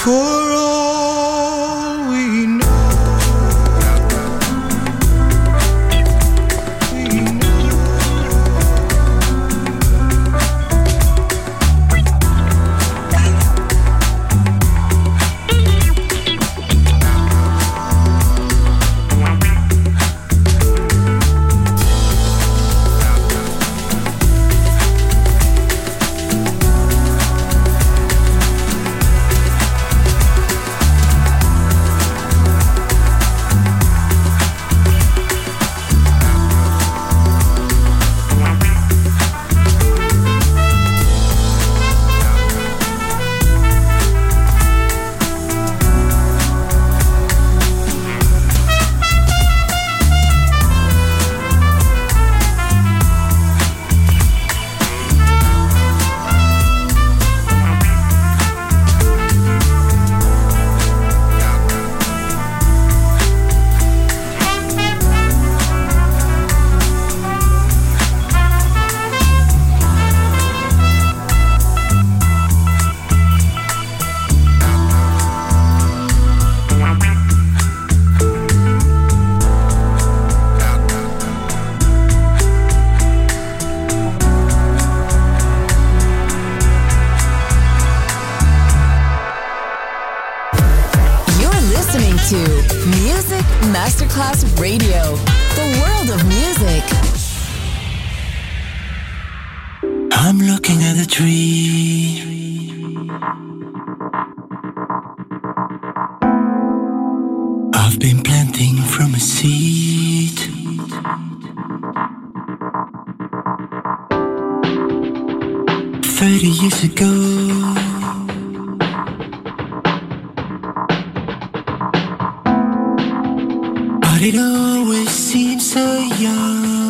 for But it always seems so young.